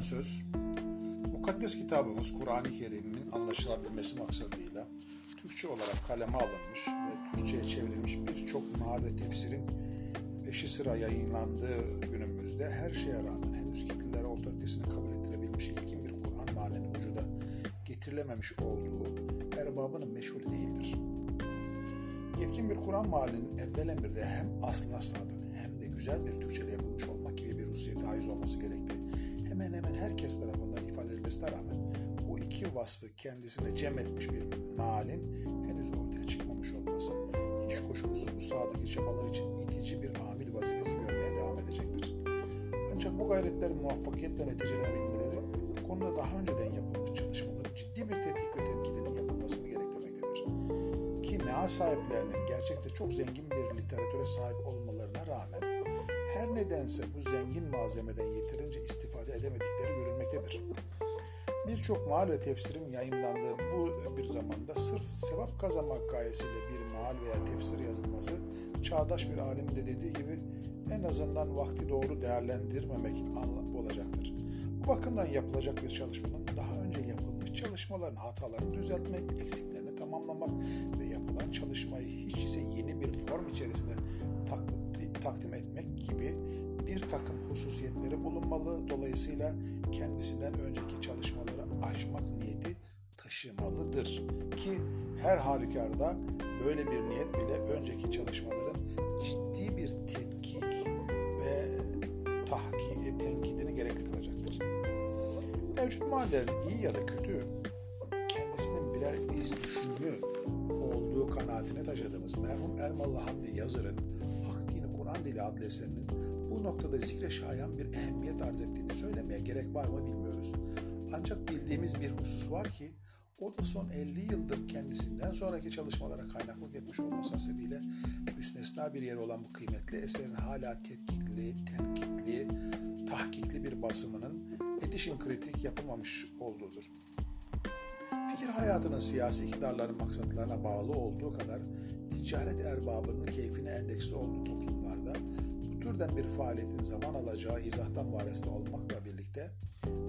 ön söz, mukaddes kitabımız Kur'an-ı Kerim'in anlaşılabilmesi maksadıyla Türkçe olarak kaleme alınmış ve Türkçe'ye çevrilmiş birçok meal ve tefsirin peşi sıra yayınlandığı günümüzde her şeye rağmen henüz kitlelere otoritesini kabul ettirebilmiş ilkin bir Kur'an mealinin vücuda getirilememiş olduğu erbabının meşhur değildir. Yetkin bir Kur'an mealinin evvel emirde hem aslına sadık hem de güzel bir Türkçe'de yapılmış olmak gibi bir hususiyete haiz olması gerektiği hemen hemen herkes tarafından ifade edilmesine rağmen bu iki vasfı kendisine cem etmiş bir mealin henüz ortaya çıkmamış olması hiç kuşkusuz bu sahadaki çabalar için itici bir amil vazifesi görmeye devam edecektir. Ancak bu gayretlerin muvaffakiyetle neticelenebilmeleri bu konuda daha önceden yapılmış çalışmaların ciddi bir tetkik ve tetkidinin yapılmasını gerektirmektedir. Ki meal sahiplerinin gerçekte çok zengin bir literatüre sahip olmalarına rağmen her nedense bu zengin malzemeden yeterince istifade edemedikleri görülmektedir. Birçok maal ve tefsirin yayınlandığı bu bir zamanda sırf sevap kazanmak gayesiyle bir maal veya tefsir yazılması çağdaş bir alim de dediği gibi en azından vakti doğru değerlendirmemek olacaktır. Bu bakımdan yapılacak bir çalışmanın daha önce yapılmış çalışmaların hatalarını düzeltmek, eksiklerini tamamlamak ve yapılan çalışmayı hiç ise yeni bir form içerisinde takdim etmek gibi bir takım hususiyetleri bulunmalı. Dolayısıyla kendisinden önceki çalışmaları aşmak niyeti taşımalıdır. Ki her halükarda böyle bir niyet bile önceki çalışmaların ciddi bir tetkik ve tahki, tenkidini gerekli kılacaktır. Mevcut mahallerin iyi ya da kötü kendisinin birer iz düşümü olduğu kanaatine taşıdığımız merhum Ermalı Hamdi Yazır'ın Hak Dini Kur'an Dili adlı eserinin bu noktada zikre şayan bir ehemmiyet arz ettiğini söylemeye gerek var mı bilmiyoruz. Ancak bildiğimiz bir husus var ki o da son 50 yıldır kendisinden sonraki çalışmalara kaynaklık etmiş olması hasebiyle müstesna bir yeri olan bu kıymetli eserin hala tetkikli, tenkitli, tahkikli bir basımının edition kritik yapılmamış olduğudur. Fikir hayatının siyasi iktidarların maksatlarına bağlı olduğu kadar ticaret erbabının keyfine endeksli olduğu türden bir faaliyetin zaman alacağı izahtan vareste olmakla birlikte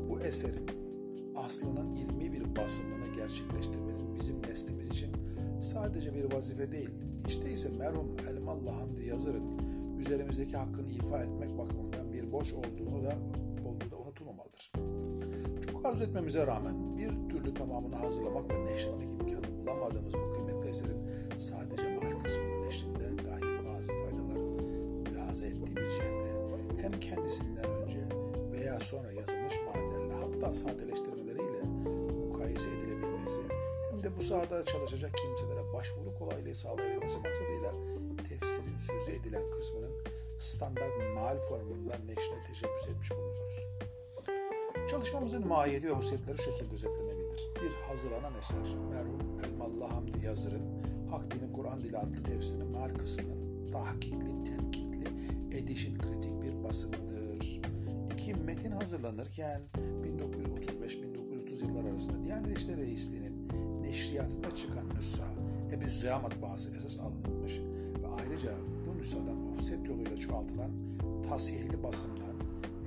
bu eserin aslının ilmi bir basımını gerçekleştirmenin bizim neslimiz için sadece bir vazife değil, hiç değilse merhum Elmalı Hamdi Yazır'ın üzerimizdeki hakkını ifa etmek bakımından bir borç olduğunu da olduğu da unutulmamalıdır. Çok arzu etmemize rağmen bir türlü tamamını hazırlamak ve neşretmek imkanı bulamadığımız bu kıymetli eserin sadece mal kısmının neşrinde mülahaza ettiğimiz cihetle hem kendisinden önce veya sonra yazılmış mahallerle hatta sadeleştirmeleriyle mukayese edilebilmesi hem de bu sahada çalışacak kimselere başvuru kolaylığı sağlayabilmesi maksadıyla tefsirin sözü edilen kısmının standart mal formundan neşrine teşebbüs etmiş bulunuyoruz. Çalışmamızın mahiyeti ve hususiyetleri şu şekilde özetlenebilir. Bir hazırlanan eser, merhum Elmalı Hamdi Yazır'ın Hak Dini Kur'an Dili adlı tefsirinin mal kısmının tahkikli, tenkitli, edişin kritik bir basımıdır. İki, metin hazırlanırken 1935-1930 yıllar arasında Diyanet İşleri Reisliği'nin neşriyatında çıkan nüsha Ebu Züya matbaası esas alınmış ve ayrıca bu nüshadan offset yoluyla çoğaltılan tasihli basımdan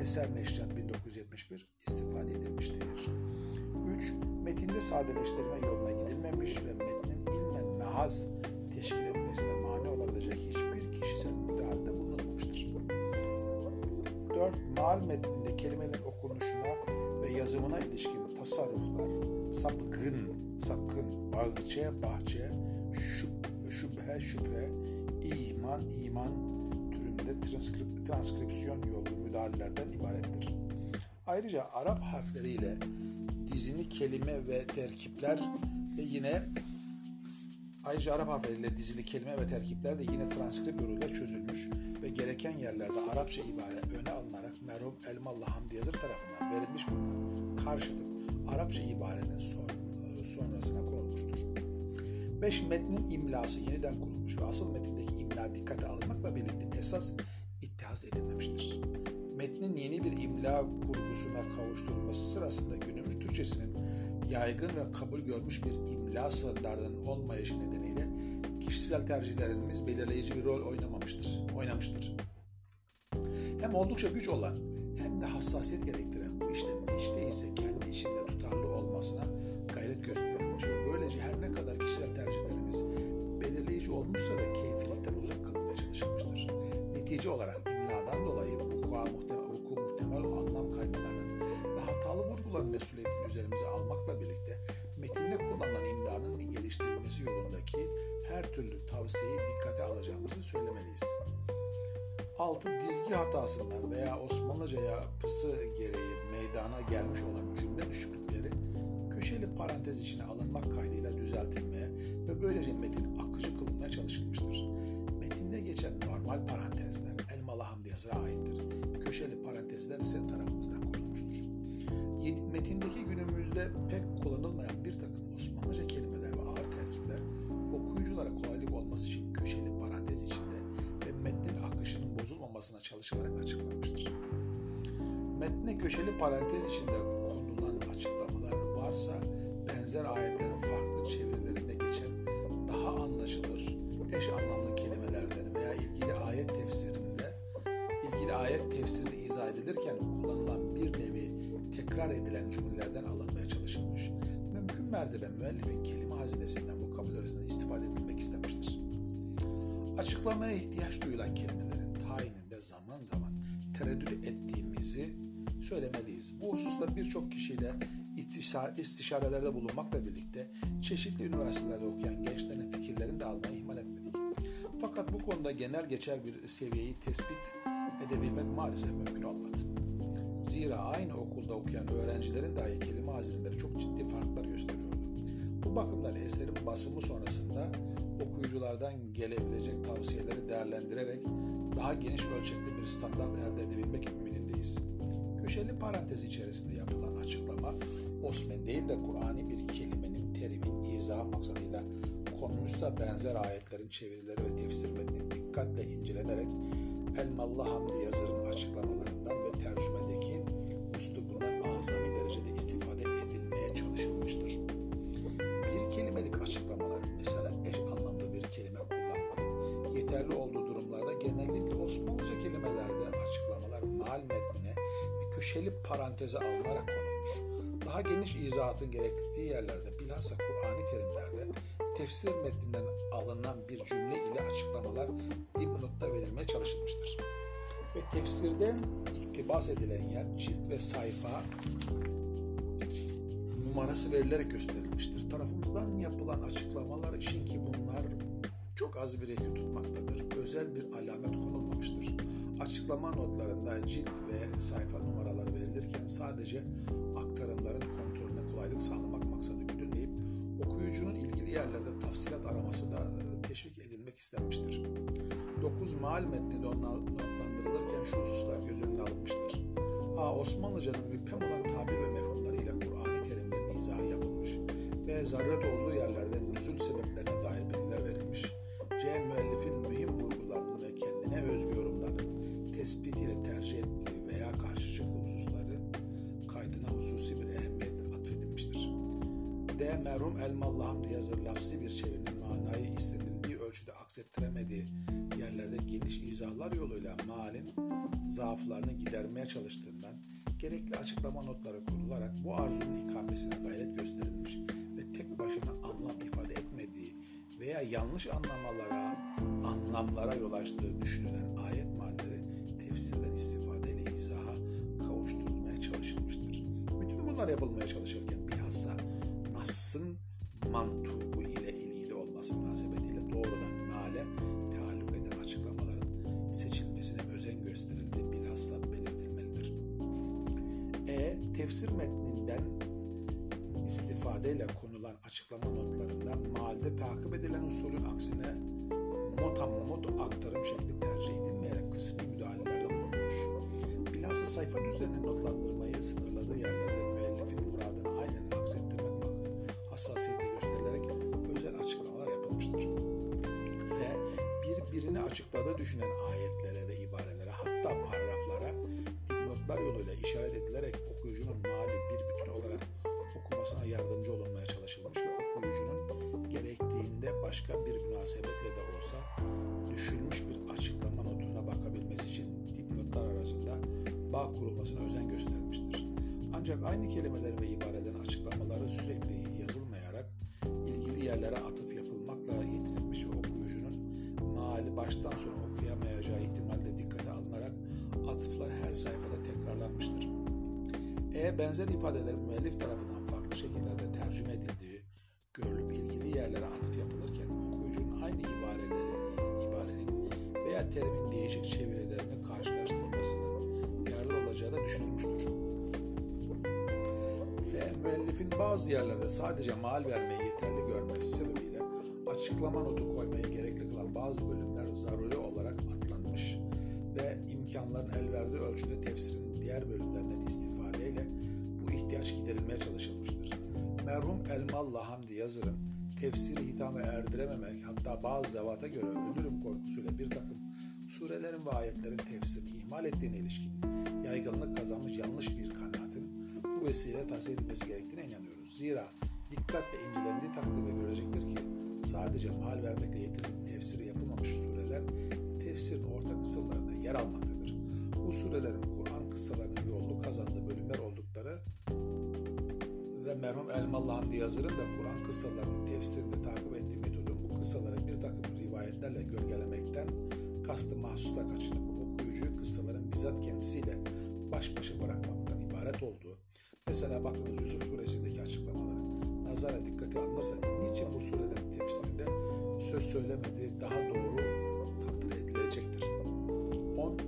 Eser Neşriyat 1971 istifade edilmiştir. 3. Metinde sadeleştirme yoluna gidilmemiş ve metnin ilmen mehaz teşkil etmesine mani olabilecek hiçbir 4. Mal metninde kelimelerin okunuşuna ve yazımına ilişkin tasarruflar, sapkın, sapkın, bahçe, bahçe, şüp, şüphe, şüphe, iman, iman türünde transkrip, transkripsiyon yolu müdahalelerden ibarettir. Ayrıca Arap harfleriyle dizini kelime ve terkipler de yine ayrıca Arap harfleriyle dizili kelime ve terkipler de yine transkript yoluyla çözülmüş ve gereken yerlerde Arapça ibare öne alınarak merhum Elmalı Hamdi Yazır tarafından verilmiş bulunan karşılık Arapça ibarenin son, sonrasına konulmuştur. 5. Metnin imlası yeniden kurulmuş ve asıl metindeki imla dikkate alınmakla birlikte esas ittihaz edilmemiştir. Metnin yeni bir imla kurgusuna kavuşturulması sırasında günümüz Türkçesinin yaygın ve kabul görmüş bir imla standartının olmayışı nedeniyle kişisel tercihlerimiz belirleyici bir rol oynamamıştır, oynamıştır. Hem oldukça güç olan hem de hassasiyet gerektiren bu işlemin hiç değilse kendi içinde tutarlı olmasına gayret gösterilmiş ve böylece her ne kadar kişisel tercihlerimiz belirleyici olmuşsa da keyfilikten uzak kalınmaya çalışılmıştır. Netice olarak imladan dolayı hukuka muhtemel, hukuku muhtemel anlam kaymalarının ve hatalı vurguların mesuliyetini üzerimize almakla birlikte metinde kullanılan imlanın geliştirilmesi yolundaki her türlü tavsiyeyi dikkate alacağımızı söylemeliyiz. Altı dizgi hatasından veya Osmanlıca yapısı gereği meydana gelmiş olan cümle düşüklükleri köşeli parantez içine alınmak kaydıyla düzeltilmeye ve böylece metin akıcı kılınmaya çalışılmıştır. Metinde geçen normal parantezler Elmalı Hamdi Yazır'a aittir. Köşeli parantezler ise tarafımızdan. Metindeki günümüzde pek kullanılmayan bir takım Osmanlıca kelimeler ve ağır terkipler okuyuculara kolaylık olması için köşeli parantez içinde ve metnin akışının bozulmamasına çalışılarak açıklanmıştır. Metne köşeli parantez içinde konulan açıklamalar varsa benzer ayetlerin farklı çevirilerinde geçen daha anlaşılır eş anlamlı kelimelerden veya ilgili ayet tefsirinde ilgili ayet tefsirinde izah edilirken kullanılan bir nevi tekrar edilen cümlelerden alınmaya çalışılmış. Mümkün mertebe müellifin kelime hazinesinden vokabülerinden istifade edilmek istemiştir. Açıklamaya ihtiyaç duyulan kelimelerin tayininde zaman zaman tereddüt ettiğimizi söylemeliyiz. Bu hususta birçok kişiyle istişarelerde bulunmakla birlikte çeşitli üniversitelerde okuyan gençlerin fikirlerini de almayı ihmal etmedik. Fakat bu konuda genel geçer bir seviyeyi tespit edebilmek maalesef mümkün olmadı. Zira aynı okulda okuyan öğrencilerin dahi kelime hazineleri çok ciddi farklar gösteriyordu. Bu bakımdan eserin basımı sonrasında okuyuculardan gelebilecek tavsiyeleri değerlendirerek daha geniş ölçekli bir standart elde edebilmek ümidindeyiz. Köşeli parantez içerisinde yapılan açıklama Osman değil de Kur'an'i bir kelimenin, terimin izah maksadıyla konmuşsa benzer ayetlerin çevirileri ve tefsir metni dikkatle incelenerek Elmalı Hamdi Yazır'ın açıklamalarından ve tercümedeki üslubundan azami derecede istifade edilmeye çalışılmıştır. Bir kelimelik açıklamaların mesela eş anlamda bir kelime kullanmanın yeterli olduğu durumlarda genellikle Osmanlıca kelimelerde açıklamalar mal metnine ve köşeli paranteze alınarak konulmuş. Daha geniş izahatın gerektiği yerlerde bilhassa Kur'an'i terimlerde tefsir metninden alınan bir cümle ile açıklamalar dipnotta verilmeye çalışılmıştır. Ve tefsirde iktibas edilen yer cilt ve sayfa numarası verilerek gösterilmiştir. Tarafımızdan yapılan açıklamalar için ki bunlar çok az bir eki tutmaktadır. Özel bir alamet konulmamıştır. Açıklama notlarında cilt ve sayfa numaraları verilirken sadece aktarımların kontrolüne kolaylık sağlamak maksadı güdülmeyip okuyucunun ilgili yerlerde tafsilat araması da teşvik edilmek istenmiştir. 9 maal metni notlandırılırken şu hususlar göz önüne alınmıştır. A. Osmanlıcanın müphem olan tabir ve mefhumlarıyla Kur'an-ı Kerimlerin izahı yapılmış. B. Zaruret olduğu yerlerde nüzul sebeplerine Merhum Elmalı Hamdi yazır lafsi bir çevirinin manayı istenildiği ölçüde aksettiremediği yerlerde geniş izahlar yoluyla malin zaaflarını gidermeye çalıştığından gerekli açıklama notları kurularak bu arzunun ikamesine gayret gösterilmiş ve tek başına anlam ifade etmediği veya yanlış anlamalara, anlamlara yol açtığı düşünülen ayet manileri tefsirden istifadeyle izaha kavuşturulmaya çalışılmıştır. Bütün bunlar yapılmaya çalışırken bilhassa Tefsir metninden istifadeyle konulan açıklama notlarında mealde takip edilen usulün aksine motamot aktarım şekli tercih edilmeyerek kısmi müdahalelerde bulunmuş. Bilhassa sayfa düzeninin notlandırmayı sınırladığı yerlerde müellifin muradını aynen aksettirmek hassasiyeti gösterilerek özel açıklamalar yapılmıştır. Ve birbirini açıkladığı düşünen ayetlere başka bir münasebetle de olsa düşünmüş bir açıklama notuna bakabilmesi için dipnotlar arasında bağ kurulmasına özen gösterilmiştir. Ancak aynı kelimeler ve ibarelerin açıklamaları sürekli yazılmayarak ilgili yerlere atıf yapılmakla yetinilmiş ve okuyucunun maali baştan sona okuyamayacağı ihtimalle dikkate alınarak atıflar her sayfada tekrarlanmıştır. Eğer benzer ifadelerin müellif tarafından farklı şekillerde tercüme edildiği müellifin bazı yerlerde sadece mal vermeyi yeterli görmesi sebebiyle açıklama notu koymayı gerekli kılan bazı bölümler zaruri olarak atlanmış ve imkanların el verdiği ölçüde tefsirin diğer bölümlerinden istifadeyle bu ihtiyaç giderilmeye çalışılmıştır. Merhum Elmalı Hamdi Yazır'ın tefsiri hitama erdirememek hatta bazı zevata göre ölürüm korkusuyla bir takım surelerin ve ayetlerin tefsirini ihmal ettiğine ilişkin yaygınlık kazanmış yanlış bir kanaatin bu vesile tahsil edilmesi gerektiğine. Zira dikkatle incelendiği takdirde görecektir ki sadece mal vermekle yetinip tefsiri yapılmamış sureler tefsirin orta kısımlarında yer almaktadır. Bu surelerin Kur'an kıssalarının yoğunluk kazandığı bölümler oldukları ve merhum Elmalı Hamdi Yazır'ın da Kur'an kıssalarının tefsirinde takip ettiği metodun bu kıssaları bir takım rivayetlerle gölgelemekten kastı mahsusta kaçınıp okuyucuyu kıssaların bizzat kendisiyle baş başa bırakmaktan ibaret olduğu, mesela bakınız Yusuf suresindeki açıklamaları nazara dikkate alınırsa niçin bu surelerin tefsirinde söz söylemediği daha doğru takdir edilecektir. 10.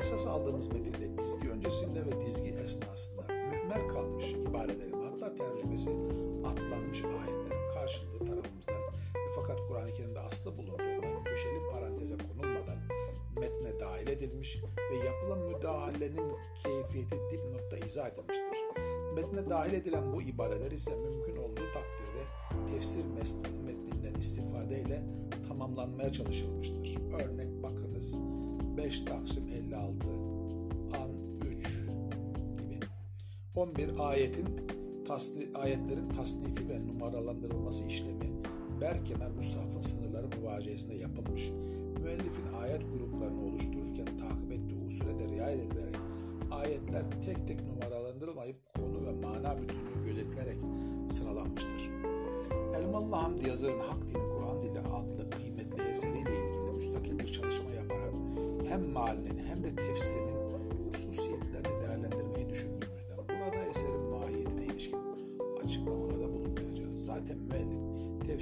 Esas aldığımız metinde dizgi öncesinde ve dizgi esnasında mühmel kalmış ibarelerin hatta tercümesi atlanmış ayetlerin karşılığı tarafımızdan fakat Kur'an-ı Kerim'de aslı bulunduğundan köşeli paranteze dahil edilmiş ve yapılan müdahalenin keyfiyeti dipnotta izah edilmiştir. Metne dahil edilen bu ibareler ise mümkün olduğu takdirde tefsir metninden istifadeyle tamamlanmaya çalışılmıştır. Örnek bakınız 5 Taksim 56 An 3 gibi. 11 ayetin tasni, ayetlerin tasnifi ve numaralandırılması işlemi Berkenar Mushaf'ın sınırları muvaciyesinde yapılmış. Müellifin ayet gruplarını oluştururken takip ettiği usule de riayet edilerek ayetler tek tek numaralandırılmayıp konu ve mana bütünlüğü gözetilerek sıralanmıştır. Elmalı Hamdi Yazır'ın Hak Dini Kur'an Dili adlı kıymetli eseriyle ilgili müstakil bir çalışma yaparak hem malinin hem de tefsirinin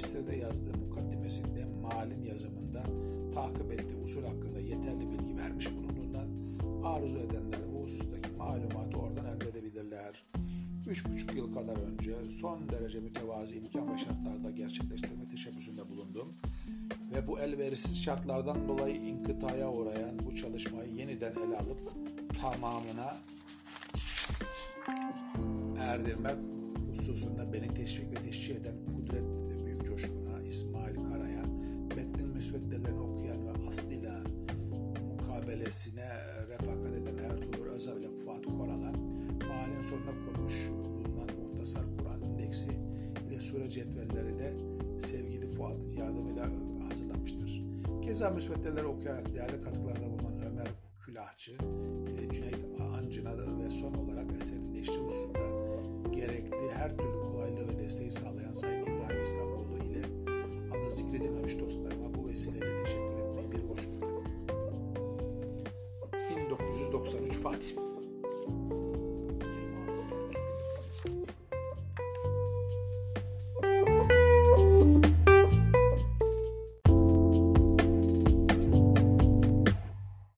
tefsirde yazdığı mukaddimesinde malin yazımında takip ettiği usul hakkında yeterli bilgi vermiş bulunduğundan arzu edenler bu husustaki malumatı oradan elde edebilirler. Üç buçuk yıl kadar önce son derece mütevazi imkan ve şartlarda gerçekleştirme teşebbüsünde bulundum ve bu elverişsiz şartlardan dolayı inkıtaya uğrayan bu çalışmayı yeniden ele alıp tamamına erdirmek hususunda beni teşvik ve teşvik eden mukabelesine refakat eden Ertuğrul Özal ile Fuat Koral'a, mahallenin sonuna konmuş bulunan Muhtasar Kur'an indeksi ile sure cetvelleri de sevgili Fuat yardımıyla hazırlamıştır. Keza müsveddeleri okuyarak değerli katkılarda bulunan Ömer Külahçı ile Cüneyt Ancı'na ve son olarak eserin neşri hususunda gerekli her türlü kolaylığı ve desteği sağlayan Sayın İbrahim İslamoğlu ile adı zikredilmemiş dostlarıma Party.